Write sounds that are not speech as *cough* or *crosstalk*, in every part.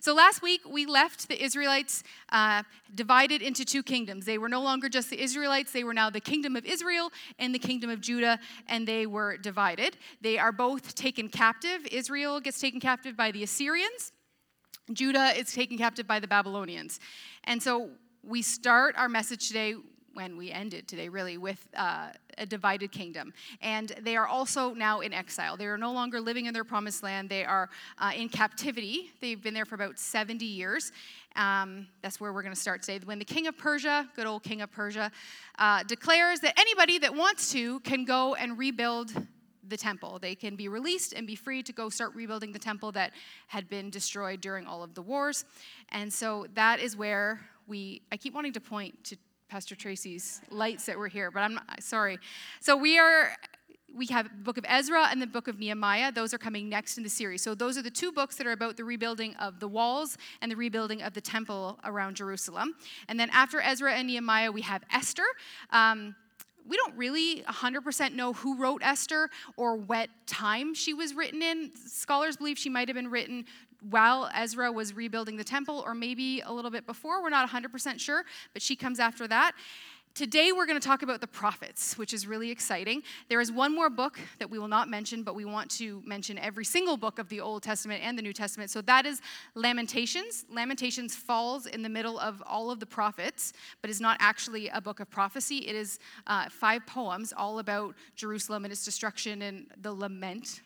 So last week we left the Israelites uh, divided into two kingdoms. They were no longer just the Israelites, they were now the kingdom of Israel and the kingdom of Judah, and they were divided. They are both taken captive. Israel gets taken captive by the Assyrians, Judah is taken captive by the Babylonians. And so we start our message today when we ended today, really, with uh, a divided kingdom. And they are also now in exile. They are no longer living in their promised land. They are uh, in captivity. They've been there for about 70 years. Um, that's where we're going to start today. When the king of Persia, good old king of Persia, uh, declares that anybody that wants to can go and rebuild the temple. They can be released and be free to go start rebuilding the temple that had been destroyed during all of the wars. And so that is where we, I keep wanting to point to Pastor Tracy's lights that were here, but I'm not, sorry. So we are we have the book of Ezra and the book of Nehemiah. Those are coming next in the series. So those are the two books that are about the rebuilding of the walls and the rebuilding of the temple around Jerusalem. And then after Ezra and Nehemiah, we have Esther. Um, we don't really 100% know who wrote Esther or what time she was written in. Scholars believe she might have been written while Ezra was rebuilding the temple, or maybe a little bit before. We're not 100% sure, but she comes after that. Today, we're going to talk about the prophets, which is really exciting. There is one more book that we will not mention, but we want to mention every single book of the Old Testament and the New Testament. So that is Lamentations. Lamentations falls in the middle of all of the prophets, but is not actually a book of prophecy. It is uh, five poems all about Jerusalem and its destruction and the lament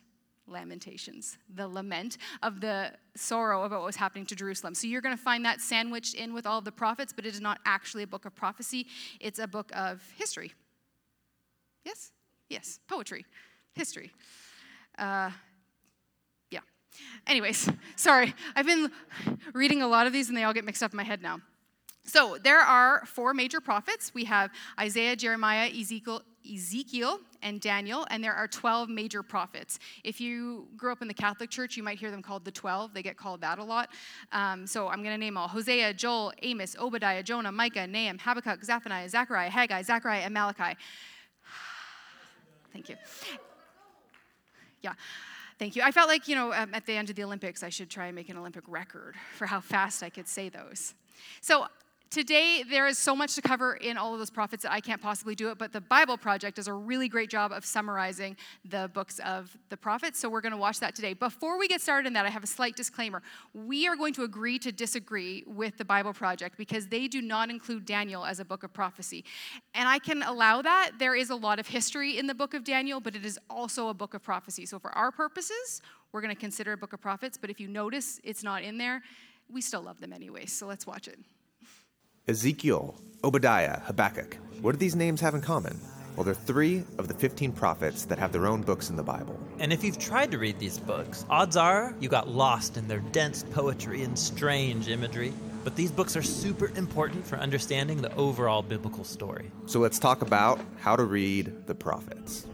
Lamentations, the lament of the sorrow of what was happening to Jerusalem. So you're going to find that sandwiched in with all of the prophets, but it is not actually a book of prophecy, it's a book of history. Yes? Yes, poetry, history. Uh, yeah. Anyways, *laughs* sorry. I've been reading a lot of these and they all get mixed up in my head now. So there are four major prophets. We have Isaiah, Jeremiah, Ezekiel, Ezekiel and Daniel, and there are 12 major prophets. If you grew up in the Catholic Church, you might hear them called the 12. They get called that a lot. Um, so I'm going to name all Hosea, Joel, Amos, Obadiah, Jonah, Micah, Nahum, Habakkuk, Zephaniah, Zechariah, Haggai, Zechariah, and Malachi. Thank you. Yeah. Thank you. I felt like, you know, um, at the end of the Olympics, I should try and make an Olympic record for how fast I could say those. So today there is so much to cover in all of those prophets that I can't possibly do it, but the Bible Project does a really great job of summarizing the books of the prophets. So we're going to watch that today. Before we get started in that, I have a slight disclaimer. We are going to agree to disagree with the Bible Project because they do not include Daniel as a book of prophecy. And I can allow that. There is a lot of history in the book of Daniel, but it is also a book of prophecy. So for our purposes, we're going to consider a book of prophets, but if you notice it's not in there, we still love them anyway. So let's watch it. Ezekiel, Obadiah, Habakkuk. What do these names have in common? Well, they're three of the 15 prophets that have their own books in the Bible. And if you've tried to read these books, odds are you got lost in their dense poetry and strange imagery. But these books are super important for understanding the overall biblical story. So let's talk about how to read the prophets.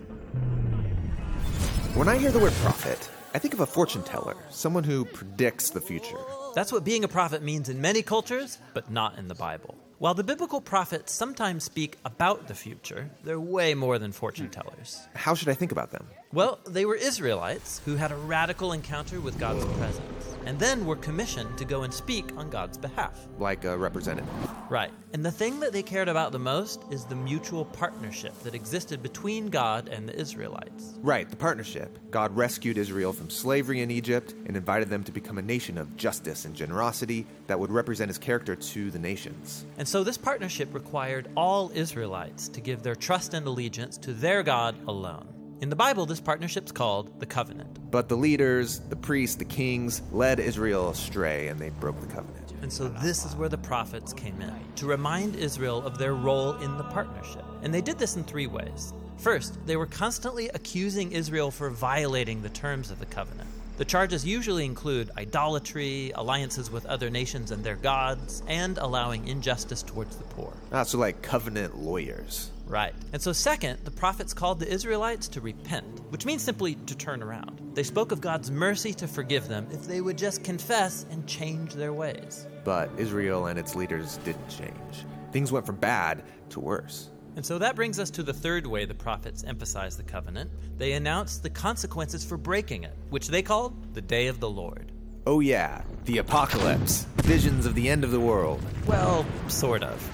When I hear the word prophet, I think of a fortune teller, someone who predicts the future. That's what being a prophet means in many cultures, but not in the Bible. While the biblical prophets sometimes speak about the future, they're way more than fortune tellers. How should I think about them? Well, they were Israelites who had a radical encounter with God's presence and then were commissioned to go and speak on God's behalf. Like a representative. Right. And the thing that they cared about the most is the mutual partnership that existed between God and the Israelites. Right, the partnership. God rescued Israel from slavery in Egypt and invited them to become a nation of justice and generosity that would represent his character to the nations. And so this partnership required all Israelites to give their trust and allegiance to their God alone. In the Bible, this partnership's called the covenant. But the leaders, the priests, the kings led Israel astray and they broke the covenant. And so this is where the prophets came in to remind Israel of their role in the partnership. And they did this in three ways. First, they were constantly accusing Israel for violating the terms of the covenant. The charges usually include idolatry, alliances with other nations and their gods, and allowing injustice towards the poor. Ah, so like covenant lawyers. Right. And so, second, the prophets called the Israelites to repent, which means simply to turn around. They spoke of God's mercy to forgive them if they would just confess and change their ways. But Israel and its leaders didn't change. Things went from bad to worse. And so that brings us to the third way the prophets emphasized the covenant. They announced the consequences for breaking it, which they called the day of the Lord. Oh, yeah, the apocalypse. Visions of the end of the world. Well, sort of.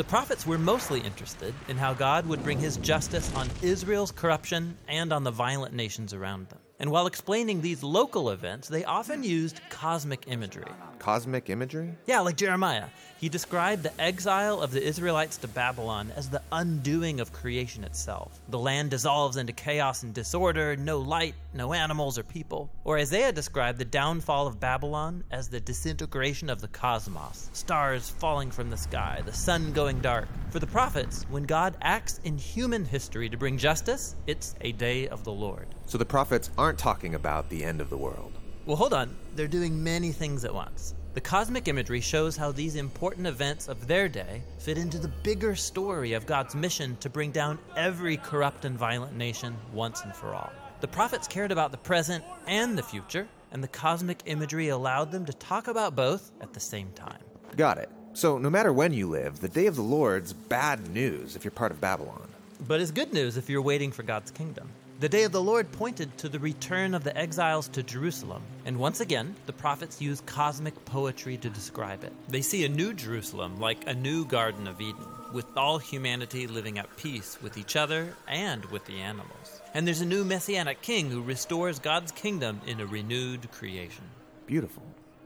The prophets were mostly interested in how God would bring his justice on Israel's corruption and on the violent nations around them. And while explaining these local events, they often used cosmic imagery. Cosmic imagery? Yeah, like Jeremiah. He described the exile of the Israelites to Babylon as the undoing of creation itself. The land dissolves into chaos and disorder, no light, no animals or people. Or Isaiah described the downfall of Babylon as the disintegration of the cosmos, stars falling from the sky, the sun going dark. For the prophets, when God acts in human history to bring justice, it's a day of the Lord. So the prophets aren't talking about the end of the world. Well, hold on. They're doing many things at once. The cosmic imagery shows how these important events of their day fit into the bigger story of God's mission to bring down every corrupt and violent nation once and for all. The prophets cared about the present and the future, and the cosmic imagery allowed them to talk about both at the same time. Got it. So no matter when you live, the day of the Lord's bad news if you're part of Babylon. But it's good news if you're waiting for God's kingdom. The day of the Lord pointed to the return of the exiles to Jerusalem, and once again, the prophets use cosmic poetry to describe it. They see a new Jerusalem like a new Garden of Eden, with all humanity living at peace with each other and with the animals. And there's a new messianic king who restores God's kingdom in a renewed creation. Beautiful.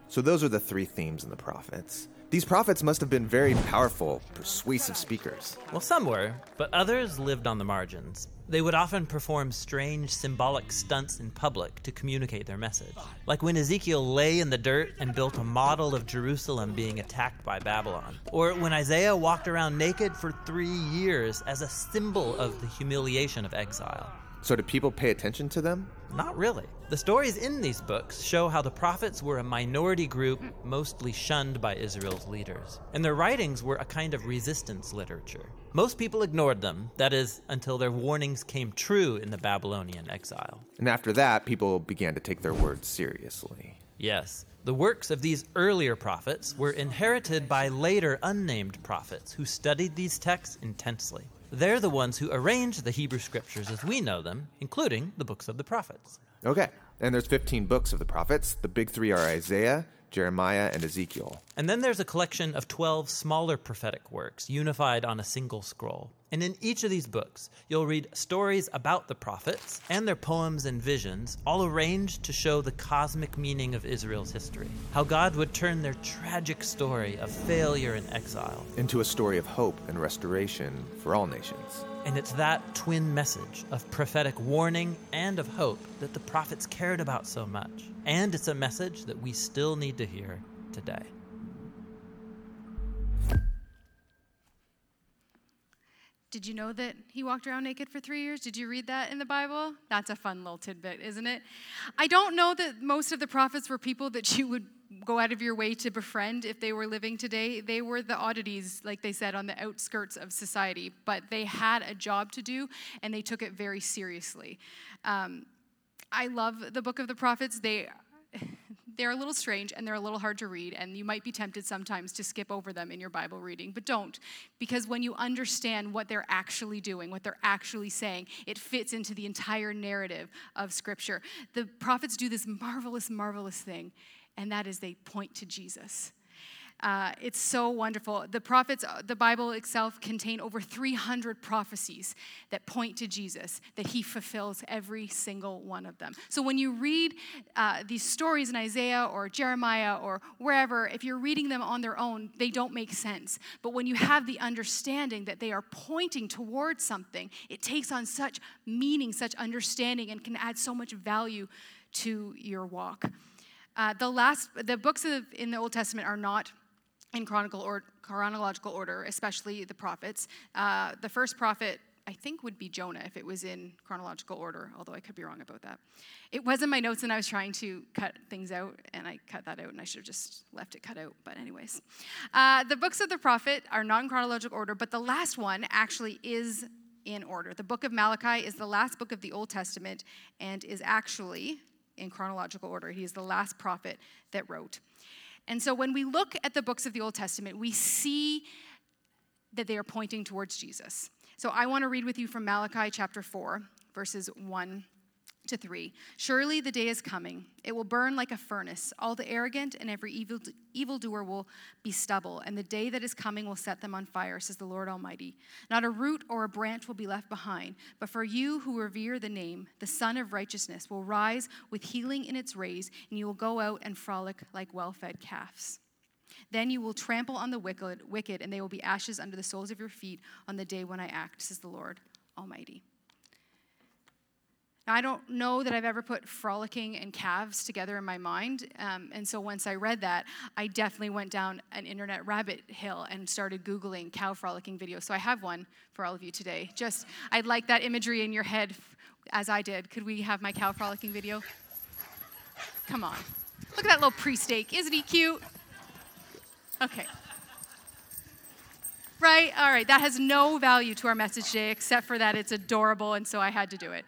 So those are the three themes in the prophets. These prophets must have been very powerful, persuasive speakers. Well, some were, but others lived on the margins. They would often perform strange symbolic stunts in public to communicate their message. Like when Ezekiel lay in the dirt and built a model of Jerusalem being attacked by Babylon. Or when Isaiah walked around naked for three years as a symbol of the humiliation of exile. So did people pay attention to them? Not really. The stories in these books show how the prophets were a minority group, mostly shunned by Israel's leaders. And their writings were a kind of resistance literature. Most people ignored them, that is, until their warnings came true in the Babylonian exile. And after that, people began to take their words seriously. Yes. The works of these earlier prophets were inherited by later unnamed prophets who studied these texts intensely. They're the ones who arranged the Hebrew scriptures as we know them, including the books of the prophets. Okay. And there's 15 books of the prophets. The big three are Isaiah, Jeremiah, and Ezekiel. And then there's a collection of 12 smaller prophetic works unified on a single scroll. And in each of these books, you'll read stories about the prophets and their poems and visions, all arranged to show the cosmic meaning of Israel's history. How God would turn their tragic story of failure and exile into a story of hope and restoration for all nations. And it's that twin message of prophetic warning and of hope that the prophets cared about so much. And it's a message that we still need to hear today. Did you know that he walked around naked for three years? Did you read that in the Bible? That's a fun little tidbit, isn't it? I don't know that most of the prophets were people that you would go out of your way to befriend if they were living today. They were the oddities, like they said, on the outskirts of society, but they had a job to do and they took it very seriously. Um, I love the book of the prophets. They they're a little strange and they're a little hard to read, and you might be tempted sometimes to skip over them in your Bible reading, but don't, because when you understand what they're actually doing, what they're actually saying, it fits into the entire narrative of Scripture. The prophets do this marvelous, marvelous thing, and that is they point to Jesus. Uh, it's so wonderful. The prophets, uh, the Bible itself contain over 300 prophecies that point to Jesus, that he fulfills every single one of them. So when you read uh, these stories in Isaiah or Jeremiah or wherever, if you're reading them on their own, they don't make sense. But when you have the understanding that they are pointing towards something, it takes on such meaning, such understanding, and can add so much value to your walk. Uh, the last, the books of, in the Old Testament are not in or, chronological order, especially the prophets. Uh, the first prophet, I think, would be Jonah if it was in chronological order, although I could be wrong about that. It was in my notes, and I was trying to cut things out, and I cut that out, and I should have just left it cut out. But, anyways, uh, the books of the prophet are not in chronological order, but the last one actually is in order. The book of Malachi is the last book of the Old Testament and is actually in chronological order. He is the last prophet that wrote. And so when we look at the books of the Old Testament, we see that they are pointing towards Jesus. So I want to read with you from Malachi chapter 4, verses 1 to 3 Surely the day is coming. It will burn like a furnace. All the arrogant and every evil evildoer will be stubble, and the day that is coming will set them on fire, says the Lord Almighty. Not a root or a branch will be left behind, but for you who revere the name, the Sun of Righteousness will rise with healing in its rays, and you will go out and frolic like well fed calves. Then you will trample on the wicked, wicked, and they will be ashes under the soles of your feet on the day when I act, says the Lord Almighty. I don't know that I've ever put frolicking and calves together in my mind. Um, and so once I read that, I definitely went down an internet rabbit hill and started Googling cow frolicking videos. So I have one for all of you today. Just, I'd like that imagery in your head as I did. Could we have my cow frolicking video? Come on. Look at that little pre steak. Isn't he cute? Okay. Right? All right. That has no value to our message today except for that it's adorable, and so I had to do it.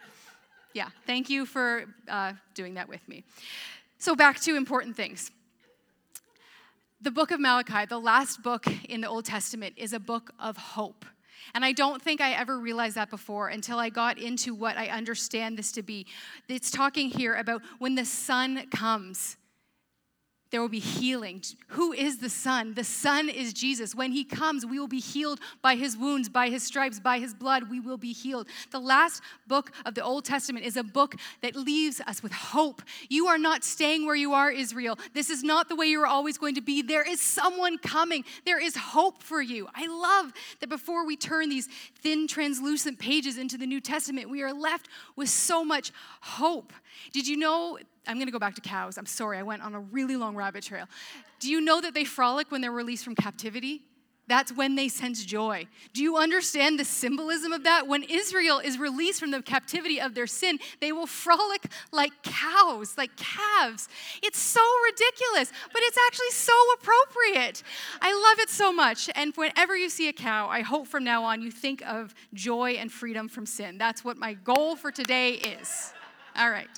Yeah, thank you for uh, doing that with me. So, back to important things. The book of Malachi, the last book in the Old Testament, is a book of hope. And I don't think I ever realized that before until I got into what I understand this to be. It's talking here about when the sun comes there will be healing. Who is the Son? The Son is Jesus. When He comes, we will be healed by His wounds, by His stripes, by His blood. We will be healed. The last book of the Old Testament is a book that leaves us with hope. You are not staying where you are, Israel. This is not the way you are always going to be. There is someone coming, there is hope for you. I love that before we turn these thin, translucent pages into the New Testament, we are left with so much hope. Did you know I'm going to go back to cows. I'm sorry, I went on a really long rabbit trail. Do you know that they frolic when they're released from captivity? That's when they sense joy. Do you understand the symbolism of that? When Israel is released from the captivity of their sin, they will frolic like cows, like calves. It's so ridiculous, but it's actually so appropriate. I love it so much. And whenever you see a cow, I hope from now on you think of joy and freedom from sin. That's what my goal for today is. All right.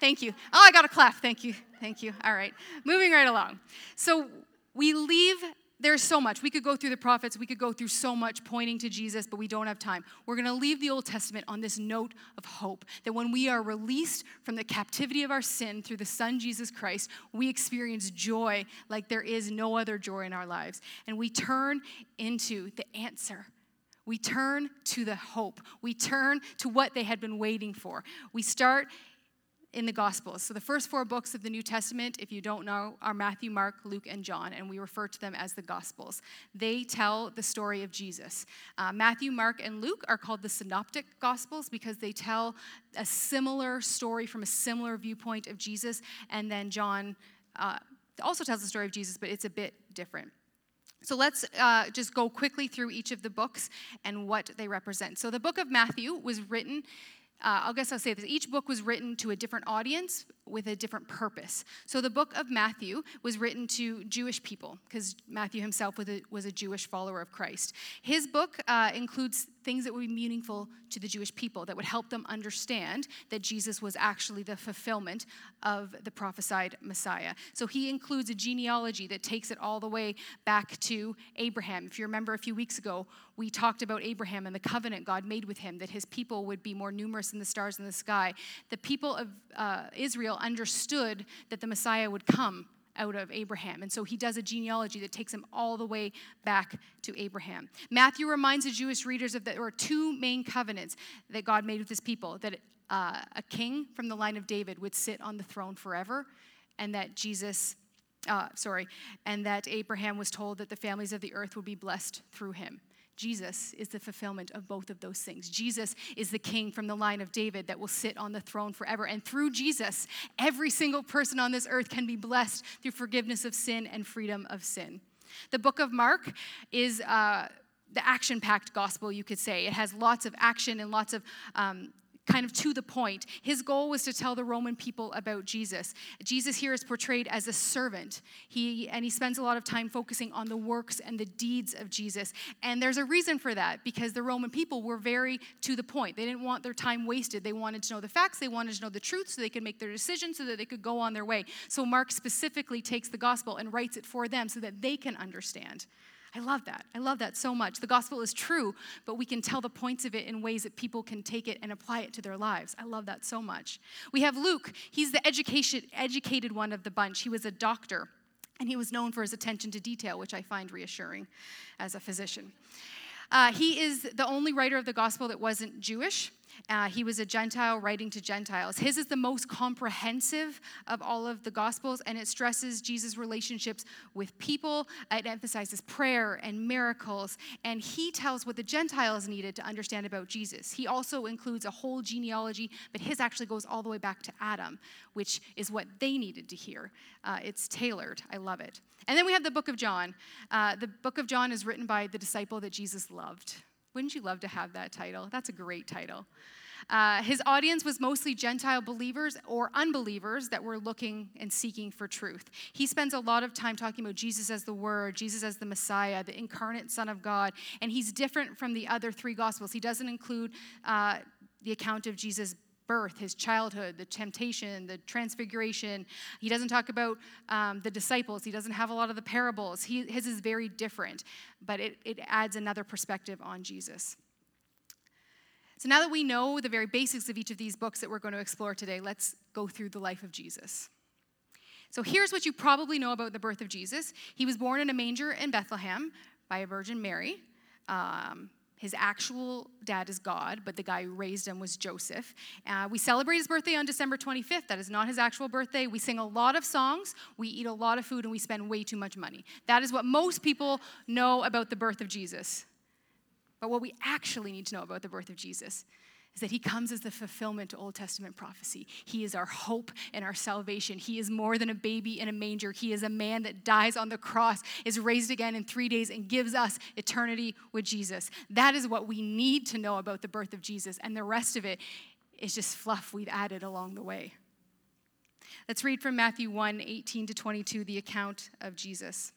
Thank you. Oh, I got a clap. Thank you. Thank you. All right. Moving right along. So we leave, there's so much. We could go through the prophets, we could go through so much pointing to Jesus, but we don't have time. We're going to leave the Old Testament on this note of hope that when we are released from the captivity of our sin through the Son, Jesus Christ, we experience joy like there is no other joy in our lives. And we turn into the answer. We turn to the hope. We turn to what they had been waiting for. We start in the Gospels. So, the first four books of the New Testament, if you don't know, are Matthew, Mark, Luke, and John, and we refer to them as the Gospels. They tell the story of Jesus. Uh, Matthew, Mark, and Luke are called the Synoptic Gospels because they tell a similar story from a similar viewpoint of Jesus, and then John uh, also tells the story of Jesus, but it's a bit different. So let's uh, just go quickly through each of the books and what they represent. So the book of Matthew was written uh, I guess I'll say this. Each book was written to a different audience with a different purpose. So the book of Matthew was written to Jewish people because Matthew himself was a, was a Jewish follower of Christ. His book uh, includes things that would be meaningful to the Jewish people that would help them understand that Jesus was actually the fulfillment of the prophesied Messiah. So he includes a genealogy that takes it all the way back to Abraham. If you remember a few weeks ago, we talked about Abraham and the covenant God made with him, that his people would be more numerous than the stars in the sky. The people of uh, Israel understood that the Messiah would come out of Abraham. And so he does a genealogy that takes him all the way back to Abraham. Matthew reminds the Jewish readers of that there are two main covenants that God made with his people that uh, a king from the line of David would sit on the throne forever, and that Jesus. Uh, sorry, and that Abraham was told that the families of the earth would be blessed through him. Jesus is the fulfillment of both of those things. Jesus is the king from the line of David that will sit on the throne forever. And through Jesus, every single person on this earth can be blessed through forgiveness of sin and freedom of sin. The book of Mark is. Uh, the action packed gospel, you could say. It has lots of action and lots of um, kind of to the point. His goal was to tell the Roman people about Jesus. Jesus here is portrayed as a servant. He and he spends a lot of time focusing on the works and the deeds of Jesus. And there's a reason for that because the Roman people were very to the point. They didn't want their time wasted. They wanted to know the facts, they wanted to know the truth so they could make their decisions so that they could go on their way. So Mark specifically takes the gospel and writes it for them so that they can understand. I love that. I love that so much. The gospel is true, but we can tell the points of it in ways that people can take it and apply it to their lives. I love that so much. We have Luke. He's the education, educated one of the bunch. He was a doctor, and he was known for his attention to detail, which I find reassuring as a physician. Uh, he is the only writer of the gospel that wasn't Jewish. Uh, he was a Gentile writing to Gentiles. His is the most comprehensive of all of the Gospels, and it stresses Jesus' relationships with people. It emphasizes prayer and miracles, and he tells what the Gentiles needed to understand about Jesus. He also includes a whole genealogy, but his actually goes all the way back to Adam, which is what they needed to hear. Uh, it's tailored. I love it. And then we have the book of John. Uh, the book of John is written by the disciple that Jesus loved. Wouldn't you love to have that title? That's a great title. Uh, his audience was mostly Gentile believers or unbelievers that were looking and seeking for truth. He spends a lot of time talking about Jesus as the Word, Jesus as the Messiah, the incarnate Son of God, and he's different from the other three Gospels. He doesn't include uh, the account of Jesus' birth, his childhood, the temptation, the transfiguration. He doesn't talk about um, the disciples. He doesn't have a lot of the parables. He, his is very different, but it, it adds another perspective on Jesus. So now that we know the very basics of each of these books that we're going to explore today, let's go through the life of Jesus. So here's what you probably know about the birth of Jesus. He was born in a manger in Bethlehem by a Virgin Mary. Um, his actual dad is God, but the guy who raised him was Joseph. Uh, we celebrate his birthday on December 25th. That is not his actual birthday. We sing a lot of songs, we eat a lot of food, and we spend way too much money. That is what most people know about the birth of Jesus. But what we actually need to know about the birth of Jesus is that he comes as the fulfillment to Old Testament prophecy. He is our hope and our salvation. He is more than a baby in a manger. He is a man that dies on the cross, is raised again in three days, and gives us eternity with Jesus. That is what we need to know about the birth of Jesus, and the rest of it is just fluff we've added along the way. Let's read from Matthew 1 18 to 22, the account of Jesus'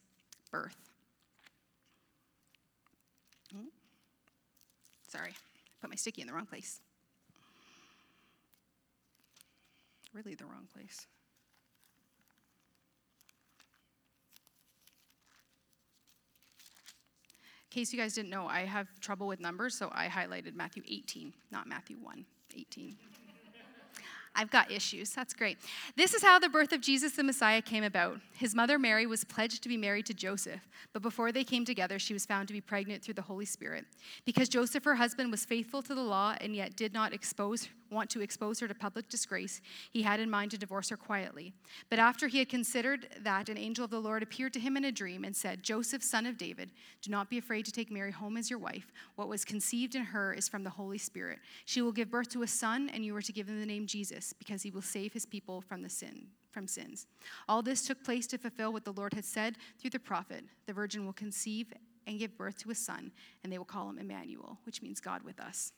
birth. Hmm? Sorry, put my sticky in the wrong place. Really, the wrong place. In case you guys didn't know, I have trouble with numbers, so I highlighted Matthew 18, not Matthew 1, 18. I've got issues. That's great. This is how the birth of Jesus the Messiah came about. His mother Mary was pledged to be married to Joseph, but before they came together, she was found to be pregnant through the Holy Spirit. Because Joseph, her husband, was faithful to the law and yet did not expose want to expose her to public disgrace, he had in mind to divorce her quietly. But after he had considered that, an angel of the Lord appeared to him in a dream and said, Joseph, son of David, do not be afraid to take Mary home as your wife. What was conceived in her is from the Holy Spirit. She will give birth to a son, and you are to give him the name Jesus, because he will save his people from the sin from sins. All this took place to fulfill what the Lord had said through the prophet. The virgin will conceive and give birth to a son, and they will call him Emmanuel, which means God with us.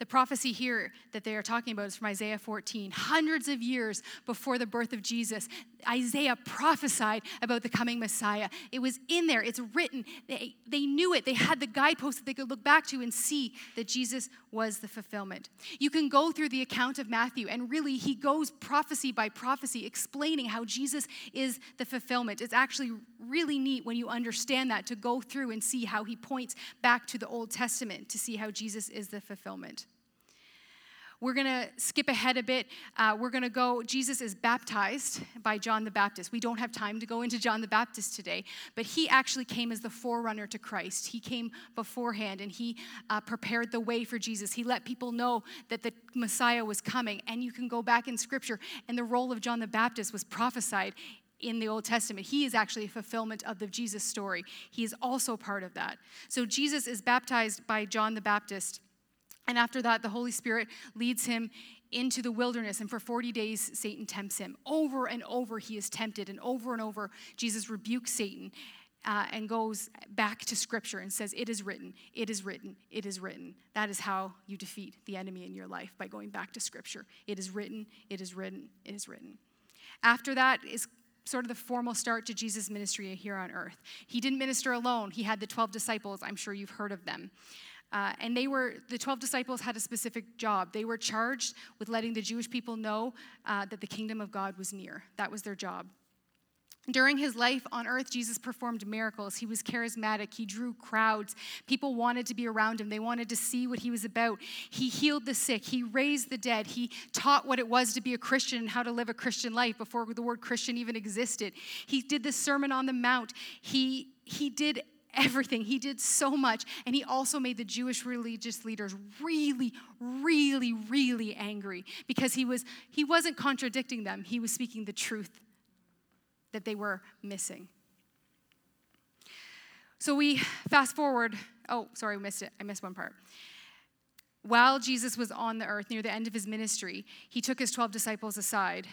The prophecy here that they are talking about is from Isaiah 14. Hundreds of years before the birth of Jesus, Isaiah prophesied about the coming Messiah. It was in there, it's written. They, they knew it. They had the guideposts that they could look back to and see that Jesus was the fulfillment. You can go through the account of Matthew, and really, he goes prophecy by prophecy, explaining how Jesus is the fulfillment. It's actually really neat when you understand that to go through and see how he points back to the Old Testament to see how Jesus is the fulfillment. We're going to skip ahead a bit. Uh, we're going to go, Jesus is baptized by John the Baptist. We don't have time to go into John the Baptist today, but he actually came as the forerunner to Christ. He came beforehand and he uh, prepared the way for Jesus. He let people know that the Messiah was coming. And you can go back in scripture, and the role of John the Baptist was prophesied in the Old Testament. He is actually a fulfillment of the Jesus story. He is also part of that. So Jesus is baptized by John the Baptist. And after that, the Holy Spirit leads him into the wilderness, and for 40 days, Satan tempts him. Over and over, he is tempted, and over and over, Jesus rebukes Satan uh, and goes back to Scripture and says, It is written, it is written, it is written. That is how you defeat the enemy in your life by going back to Scripture. It is written, it is written, it is written. After that is sort of the formal start to Jesus' ministry here on earth. He didn't minister alone, he had the 12 disciples. I'm sure you've heard of them. Uh, and they were, the 12 disciples had a specific job. They were charged with letting the Jewish people know uh, that the kingdom of God was near. That was their job. During his life on earth, Jesus performed miracles. He was charismatic. He drew crowds. People wanted to be around him. They wanted to see what he was about. He healed the sick. He raised the dead. He taught what it was to be a Christian and how to live a Christian life before the word Christian even existed. He did the Sermon on the Mount. He, he did everything. He did so much. And he also made the Jewish religious leaders really, really, really angry because he, was, he wasn't contradicting them, he was speaking the truth that they were missing. So we fast forward. Oh, sorry, I missed it. I missed one part. While Jesus was on the earth near the end of his ministry, he took his 12 disciples aside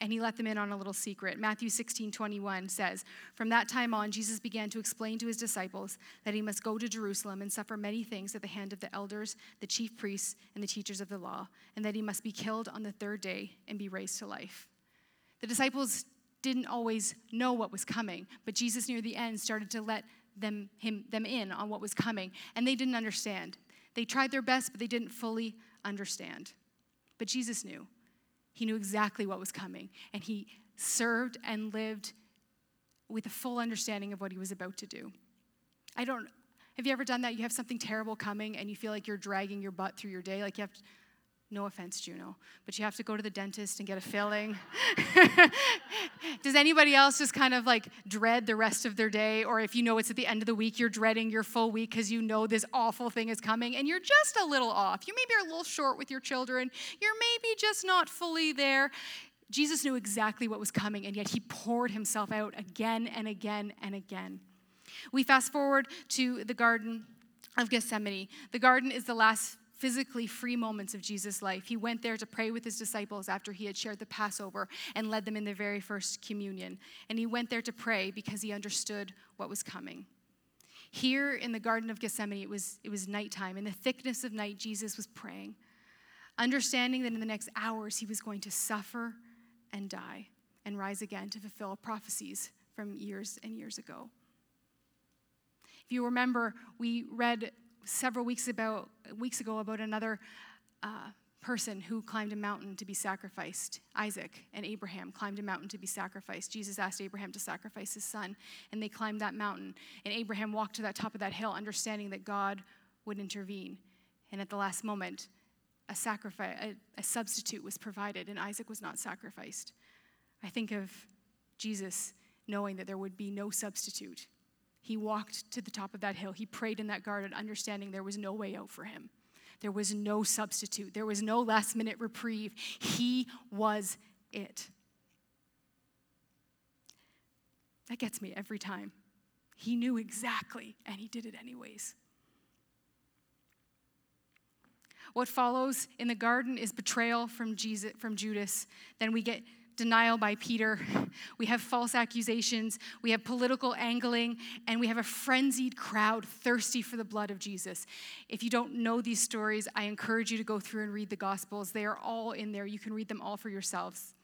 and he let them in on a little secret. Matthew 16, 21 says, From that time on, Jesus began to explain to his disciples that he must go to Jerusalem and suffer many things at the hand of the elders, the chief priests, and the teachers of the law, and that he must be killed on the third day and be raised to life. The disciples didn't always know what was coming, but Jesus near the end started to let them, him, them in on what was coming, and they didn't understand. They tried their best, but they didn't fully understand. But Jesus knew. He knew exactly what was coming, and he served and lived with a full understanding of what he was about to do. I don't, have you ever done that? You have something terrible coming, and you feel like you're dragging your butt through your day, like you have to, no offense, Juno, but you have to go to the dentist and get a filling. *laughs* Does anybody else just kind of like dread the rest of their day? Or if you know it's at the end of the week, you're dreading your full week because you know this awful thing is coming and you're just a little off. You maybe are a little short with your children. You're maybe just not fully there. Jesus knew exactly what was coming, and yet he poured himself out again and again and again. We fast forward to the Garden of Gethsemane. The garden is the last physically free moments of Jesus' life. He went there to pray with his disciples after he had shared the Passover and led them in their very first communion. And he went there to pray because he understood what was coming. Here in the Garden of Gethsemane, it was, it was nighttime. In the thickness of night, Jesus was praying, understanding that in the next hours he was going to suffer and die and rise again to fulfill prophecies from years and years ago. If you remember, we read several weeks, about, weeks ago about another uh, person who climbed a mountain to be sacrificed. Isaac and Abraham climbed a mountain to be sacrificed. Jesus asked Abraham to sacrifice his son, and they climbed that mountain. And Abraham walked to that top of that hill, understanding that God would intervene. And at the last moment, a sacrifice, a, a substitute was provided, and Isaac was not sacrificed. I think of Jesus knowing that there would be no substitute he walked to the top of that hill. He prayed in that garden, understanding there was no way out for him. There was no substitute. There was no last minute reprieve. He was it. That gets me every time. He knew exactly, and he did it anyways. What follows in the garden is betrayal from Jesus from Judas. Then we get denial by Peter. *laughs* We have false accusations. We have political angling. And we have a frenzied crowd thirsty for the blood of Jesus. If you don't know these stories, I encourage you to go through and read the Gospels. They are all in there. You can read them all for yourselves.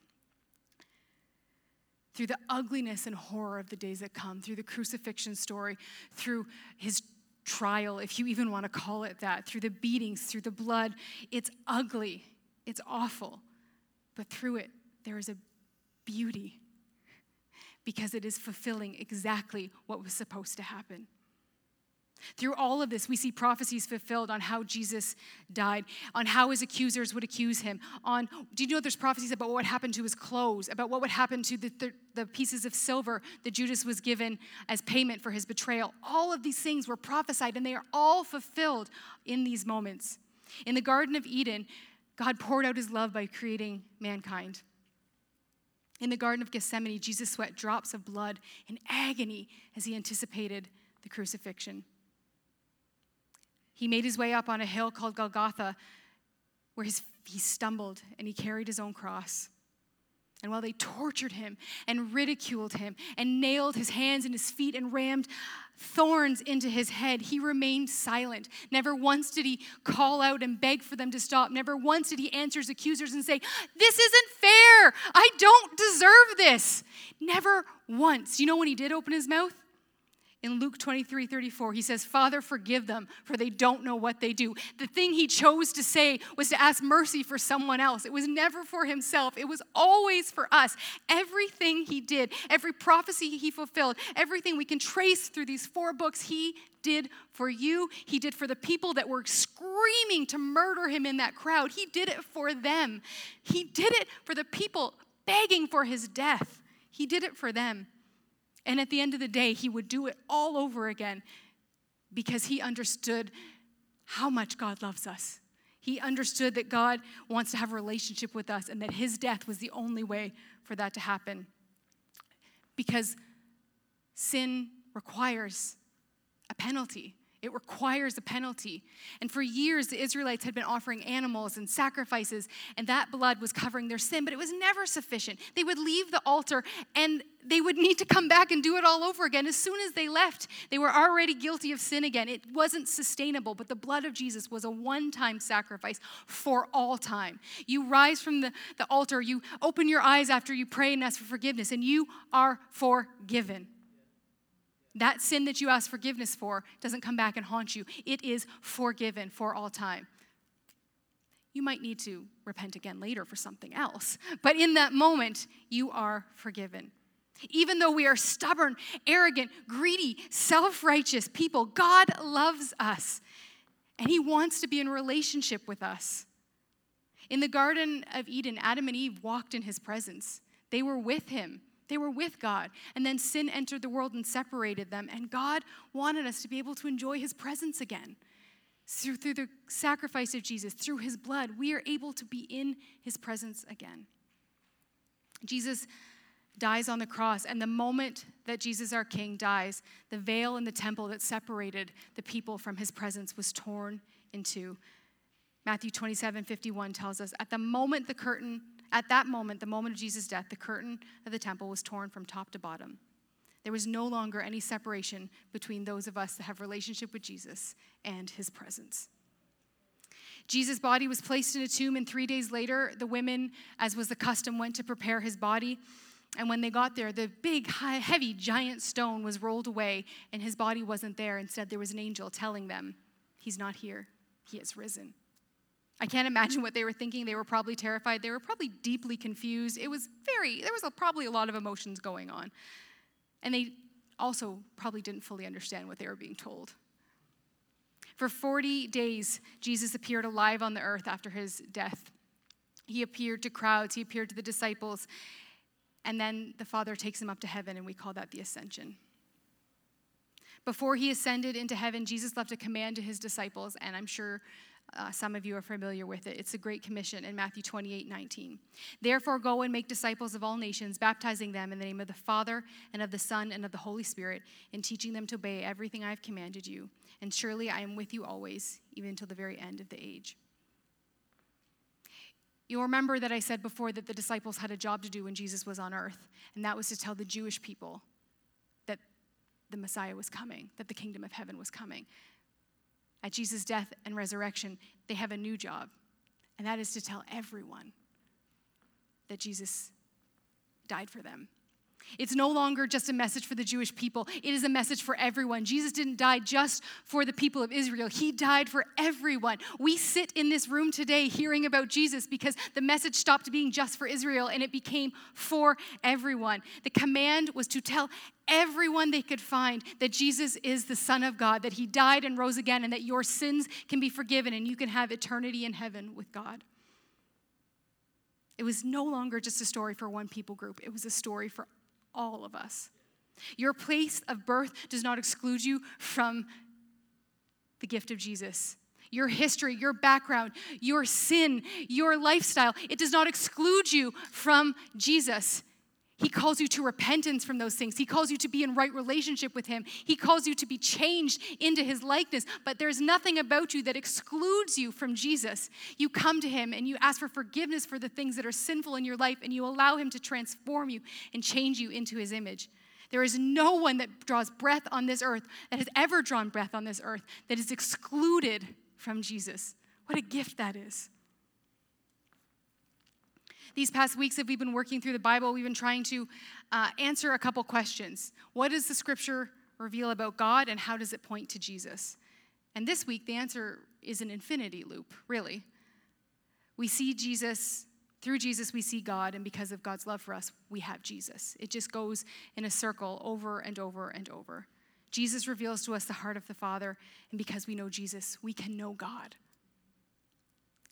Through the ugliness and horror of the days that come, through the crucifixion story, through his trial, if you even want to call it that, through the beatings, through the blood, it's ugly, it's awful. But through it, there is a beauty because it is fulfilling exactly what was supposed to happen. Through all of this, we see prophecies fulfilled on how Jesus died, on how his accusers would accuse him. On, do you know there's prophecies about what would happen to his clothes, about what would happen to the, the, the pieces of silver that Judas was given as payment for his betrayal? All of these things were prophesied, and they are all fulfilled in these moments. In the Garden of Eden, God poured out his love by creating mankind. In the Garden of Gethsemane, Jesus sweat drops of blood in agony as he anticipated the crucifixion. He made his way up on a hill called Golgotha, where his, he stumbled and he carried his own cross. And while they tortured him and ridiculed him and nailed his hands and his feet and rammed thorns into his head, he remained silent. Never once did he call out and beg for them to stop. Never once did he answer his accusers and say, This isn't fair. This. Never once. You know when he did open his mouth? in Luke 23 34, he says, Father, forgive them, for they don't know what they do. The thing he chose to say was to ask mercy for someone else. It was never for himself, it was always for us. Everything he did, every prophecy he fulfilled, everything we can trace through these four books, he did for you. He did for the people that were screaming to murder him in that crowd. He did it for them. He did it for the people begging for his death. He did it for them. And at the end of the day, he would do it all over again because he understood how much God loves us. He understood that God wants to have a relationship with us and that his death was the only way for that to happen. Because sin requires a penalty. It requires a penalty. And for years, the Israelites had been offering animals and sacrifices, and that blood was covering their sin, but it was never sufficient. They would leave the altar and they would need to come back and do it all over again. As soon as they left, they were already guilty of sin again. It wasn't sustainable, but the blood of Jesus was a one time sacrifice for all time. You rise from the, the altar, you open your eyes after you pray and ask for forgiveness, and you are forgiven. That sin that you ask forgiveness for doesn't come back and haunt you. It is forgiven for all time. You might need to repent again later for something else, but in that moment, you are forgiven. Even though we are stubborn, arrogant, greedy, self righteous people, God loves us and He wants to be in relationship with us. In the Garden of Eden, Adam and Eve walked in His presence, they were with Him. They were with God. And then sin entered the world and separated them. And God wanted us to be able to enjoy his presence again. Through, through the sacrifice of Jesus, through his blood, we are able to be in his presence again. Jesus dies on the cross, and the moment that Jesus, our King, dies, the veil in the temple that separated the people from his presence was torn in two. Matthew 27 51 tells us, At the moment the curtain at that moment, the moment of Jesus' death, the curtain of the temple was torn from top to bottom. There was no longer any separation between those of us that have relationship with Jesus and his presence. Jesus' body was placed in a tomb, and three days later, the women, as was the custom, went to prepare his body. And when they got there, the big, high, heavy, giant stone was rolled away, and his body wasn't there. Instead, there was an angel telling them, He's not here, he has risen. I can't imagine what they were thinking. They were probably terrified. They were probably deeply confused. It was very, there was a, probably a lot of emotions going on. And they also probably didn't fully understand what they were being told. For 40 days, Jesus appeared alive on the earth after his death. He appeared to crowds, he appeared to the disciples, and then the Father takes him up to heaven, and we call that the ascension. Before he ascended into heaven, Jesus left a command to his disciples, and I'm sure uh, some of you are familiar with it. It's a great commission in Matthew 28 19. Therefore, go and make disciples of all nations, baptizing them in the name of the Father, and of the Son, and of the Holy Spirit, and teaching them to obey everything I have commanded you. And surely I am with you always, even until the very end of the age. You'll remember that I said before that the disciples had a job to do when Jesus was on earth, and that was to tell the Jewish people that the Messiah was coming, that the kingdom of heaven was coming at Jesus' death and resurrection, they have a new job, and that is to tell everyone that Jesus died for them. It's no longer just a message for the Jewish people, it is a message for everyone. Jesus didn't die just for the people of Israel, He died for everyone. We sit in this room today hearing about Jesus because the message stopped being just for Israel and it became for everyone. The command was to tell everyone they could find that Jesus is the Son of God, that He died and rose again, and that your sins can be forgiven and you can have eternity in heaven with God. It was no longer just a story for one people group, it was a story for all of us. Your place of birth does not exclude you from the gift of Jesus. Your history, your background, your sin, your lifestyle, it does not exclude you from Jesus. He calls you to repentance from those things. He calls you to be in right relationship with Him. He calls you to be changed into His likeness. But there's nothing about you that excludes you from Jesus. You come to Him and you ask for forgiveness for the things that are sinful in your life, and you allow Him to transform you and change you into His image. There is no one that draws breath on this earth, that has ever drawn breath on this earth, that is excluded from Jesus. What a gift that is. These past weeks, as we've been working through the Bible, we've been trying to uh, answer a couple questions. What does the scripture reveal about God and how does it point to Jesus? And this week, the answer is an infinity loop, really. We see Jesus, through Jesus, we see God, and because of God's love for us, we have Jesus. It just goes in a circle over and over and over. Jesus reveals to us the heart of the Father, and because we know Jesus, we can know God.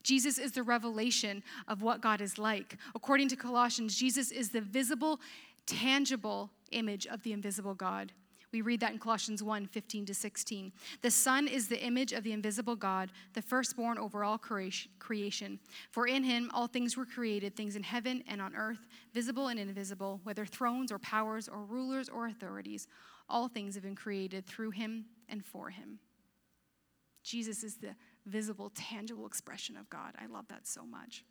Jesus is the revelation of what God is like. According to Colossians, Jesus is the visible, tangible image of the invisible God. We read that in Colossians 1 15 to 16. The Son is the image of the invisible God, the firstborn over all creation. For in him all things were created, things in heaven and on earth, visible and invisible, whether thrones or powers or rulers or authorities. All things have been created through him and for him. Jesus is the visible, tangible expression of God. I love that so much.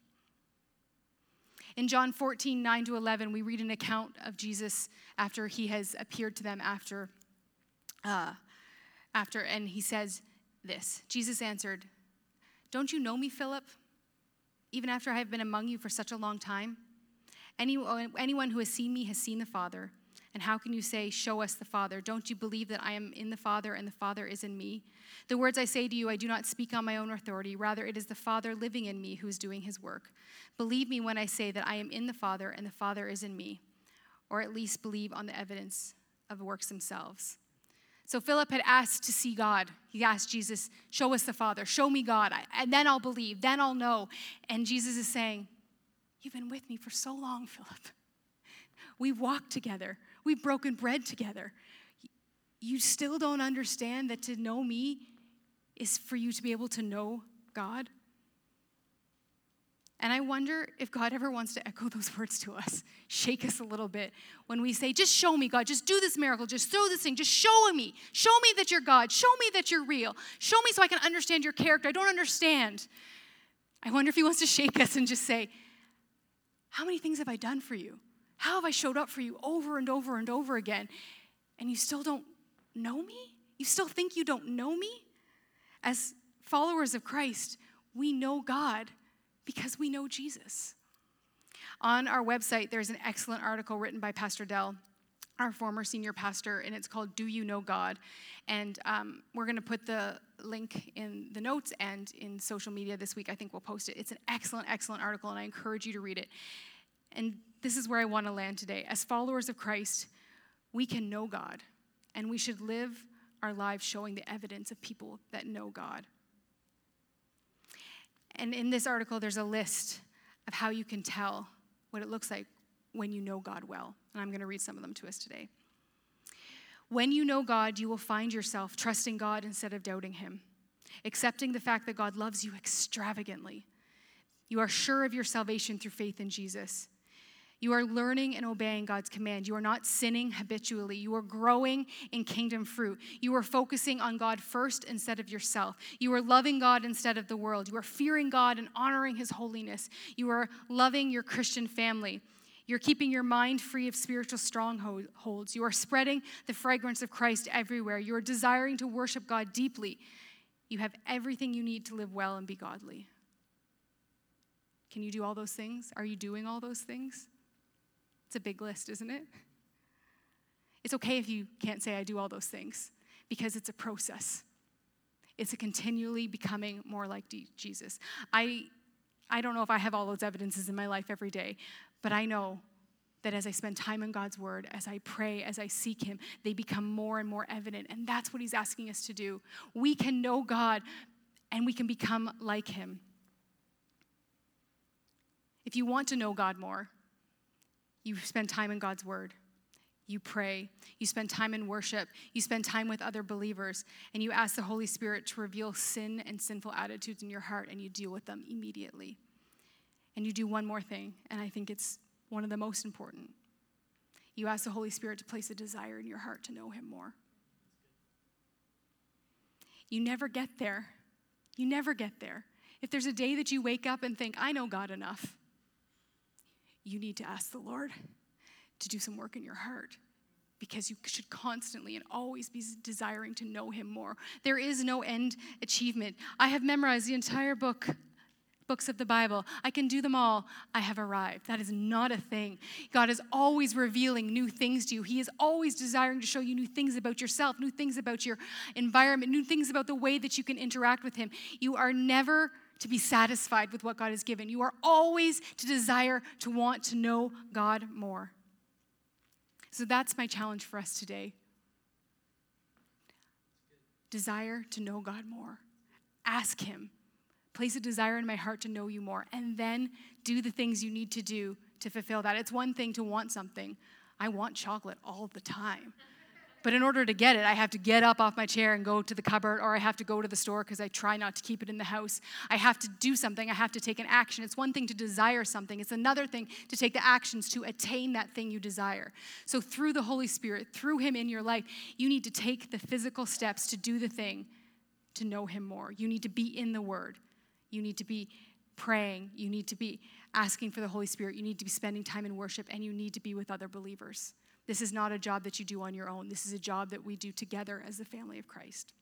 In John 14, 9 to 11, we read an account of Jesus after he has appeared to them after, uh, after, and he says this Jesus answered, Don't you know me, Philip? Even after I have been among you for such a long time? Anyone, anyone who has seen me has seen the Father. And how can you say, Show us the Father? Don't you believe that I am in the Father and the Father is in me? The words I say to you, I do not speak on my own authority. Rather, it is the Father living in me who is doing his work. Believe me when I say that I am in the Father and the Father is in me, or at least believe on the evidence of the works themselves. So Philip had asked to see God. He asked Jesus, Show us the Father, show me God, and then I'll believe, then I'll know. And Jesus is saying, You've been with me for so long, *laughs* Philip. We've walked together. We've broken bread together. You still don't understand that to know me is for you to be able to know God? And I wonder if God ever wants to echo those words to us, *laughs* shake us a little bit when we say, Just show me, God, just do this miracle, just throw this thing, just show me. Show me that you're God, show me that you're real, show me so I can understand your character. I don't understand. I wonder if He wants to shake us and just say, How many things have I done for you? How have I showed up for you over and over and over again? And you still don't know me? You still think you don't know me? As followers of Christ, we know God because we know Jesus. On our website, there's an excellent article written by Pastor Dell, our former senior pastor, and it's called Do You Know God? And um, we're going to put the link in the notes and in social media this week. I think we'll post it. It's an excellent, excellent article, and I encourage you to read it. And this is where I want to land today. As followers of Christ, we can know God, and we should live our lives showing the evidence of people that know God. And in this article, there's a list of how you can tell what it looks like when you know God well. And I'm going to read some of them to us today. When you know God, you will find yourself trusting God instead of doubting Him, accepting the fact that God loves you extravagantly. You are sure of your salvation through faith in Jesus. You are learning and obeying God's command. You are not sinning habitually. You are growing in kingdom fruit. You are focusing on God first instead of yourself. You are loving God instead of the world. You are fearing God and honoring His holiness. You are loving your Christian family. You're keeping your mind free of spiritual strongholds. You are spreading the fragrance of Christ everywhere. You are desiring to worship God deeply. You have everything you need to live well and be godly. Can you do all those things? Are you doing all those things? It's a big list, isn't it? It's okay if you can't say, I do all those things, because it's a process. It's a continually becoming more like Jesus. I, I don't know if I have all those evidences in my life every day, but I know that as I spend time in God's word, as I pray, as I seek Him, they become more and more evident. And that's what He's asking us to do. We can know God and we can become like Him. If you want to know God more, you spend time in God's Word. You pray. You spend time in worship. You spend time with other believers. And you ask the Holy Spirit to reveal sin and sinful attitudes in your heart, and you deal with them immediately. And you do one more thing, and I think it's one of the most important. You ask the Holy Spirit to place a desire in your heart to know Him more. You never get there. You never get there. If there's a day that you wake up and think, I know God enough, you need to ask the Lord to do some work in your heart because you should constantly and always be desiring to know Him more. There is no end achievement. I have memorized the entire book books of the Bible. I can do them all. I have arrived. That is not a thing. God is always revealing new things to you. He is always desiring to show you new things about yourself, new things about your environment, new things about the way that you can interact with Him. You are never to be satisfied with what God has given. You are always to desire to want to know God more. So that's my challenge for us today. Desire to know God more. Ask Him Place a desire in my heart to know you more, and then do the things you need to do to fulfill that. It's one thing to want something. I want chocolate all the time. But in order to get it, I have to get up off my chair and go to the cupboard, or I have to go to the store because I try not to keep it in the house. I have to do something. I have to take an action. It's one thing to desire something, it's another thing to take the actions to attain that thing you desire. So, through the Holy Spirit, through Him in your life, you need to take the physical steps to do the thing to know Him more. You need to be in the Word. You need to be praying. You need to be asking for the Holy Spirit. You need to be spending time in worship, and you need to be with other believers. This is not a job that you do on your own. This is a job that we do together as the family of Christ.